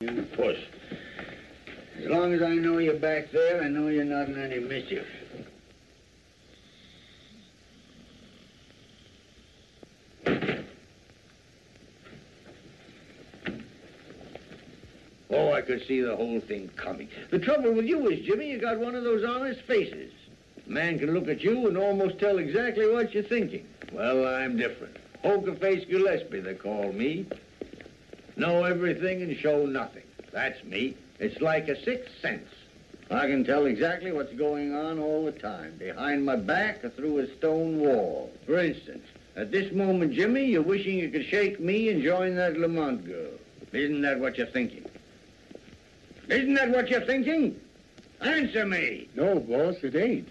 You puss. As long as I know you're back there, I know you're not in any mischief. Oh, I could see the whole thing coming. The trouble with you is, Jimmy, you got one of those honest faces. A man can look at you and almost tell exactly what you're thinking. Well, I'm different. Poker face Gillespie, they call me. Know everything and show nothing. That's me. It's like a sixth sense. I can tell exactly what's going on all the time, behind my back or through a stone wall. For instance, at this moment, Jimmy, you're wishing you could shake me and join that Lamont girl. Isn't that what you're thinking? Isn't that what you're thinking? Answer me. No, boss, it ain't.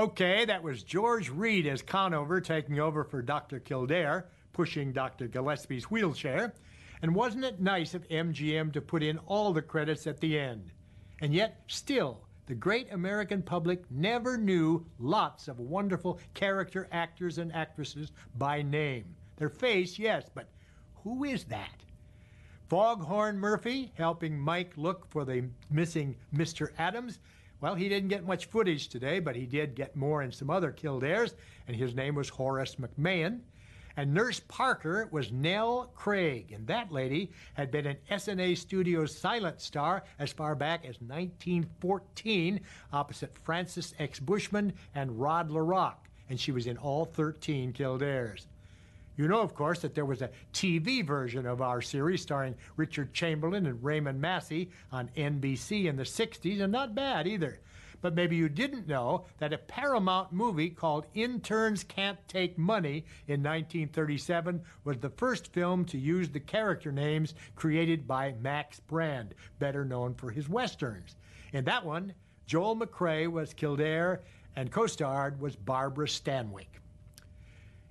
Okay, that was George Reed as Conover taking over for Dr. Kildare, pushing Dr. Gillespie's wheelchair. And wasn't it nice of MGM to put in all the credits at the end? And yet, still, the great American public never knew lots of wonderful character actors and actresses by name. Their face, yes, but who is that? Foghorn Murphy helping Mike look for the missing Mr. Adams well, he didn't get much footage today, but he did get more in some other Kildares, and his name was Horace McMahon. And Nurse Parker was Nell Craig, and that lady had been an Essanay Studios silent star as far back as 1914 opposite Francis X. Bushman and Rod La Rocque, and she was in all 13 Kildares. You know, of course, that there was a TV version of our series starring Richard Chamberlain and Raymond Massey on NBC in the 60s, and not bad either. But maybe you didn't know that a Paramount movie called Interns Can't Take Money in 1937 was the first film to use the character names created by Max Brand, better known for his westerns. In that one, Joel McCrea was Kildare and co-starred was Barbara Stanwyck.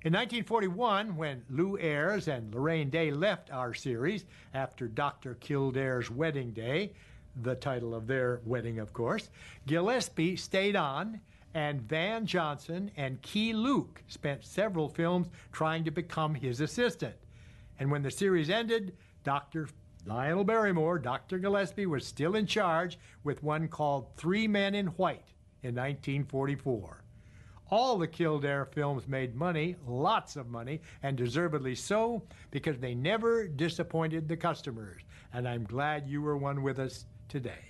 In 1941, when Lew Ayres and Laraine Day left our series after Dr. Kildare's Wedding Day, the title of their wedding, of course, Gillespie stayed on, and Van Johnson and Keye Luke spent several films trying to become his assistant. And when the series ended, Dr. Lionel Barrymore, Dr. Gillespie, was still in charge with one called Three Men in White in 1944. All the Kildare films made money, lots of money, and deservedly so, because they never disappointed the customers. And I'm glad you were one with us today.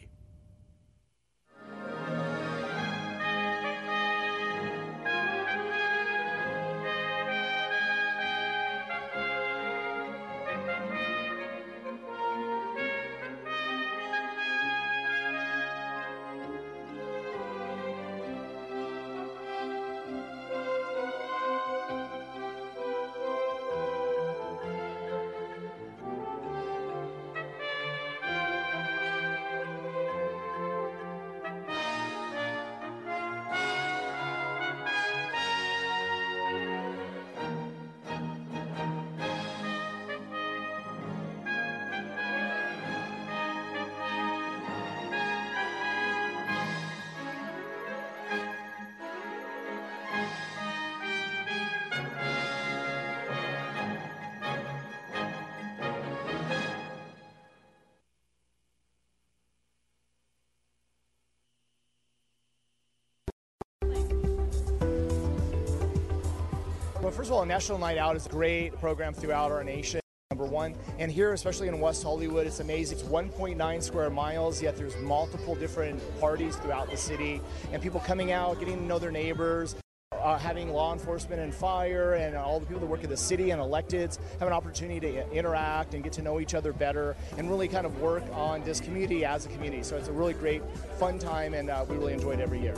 Well, first of all, National Night Out is a great program throughout our nation. Number one, and here, especially in West Hollywood, it's amazing. It's 1.9 square miles, yet there's multiple different parties throughout the city, and people coming out, getting to know their neighbors. Uh, having law enforcement and fire and all the people that work in the city and electeds have an opportunity to interact and get to know each other better and really kind of work on this community as a community. So it's a really great, fun time, and uh, we really enjoy it every year.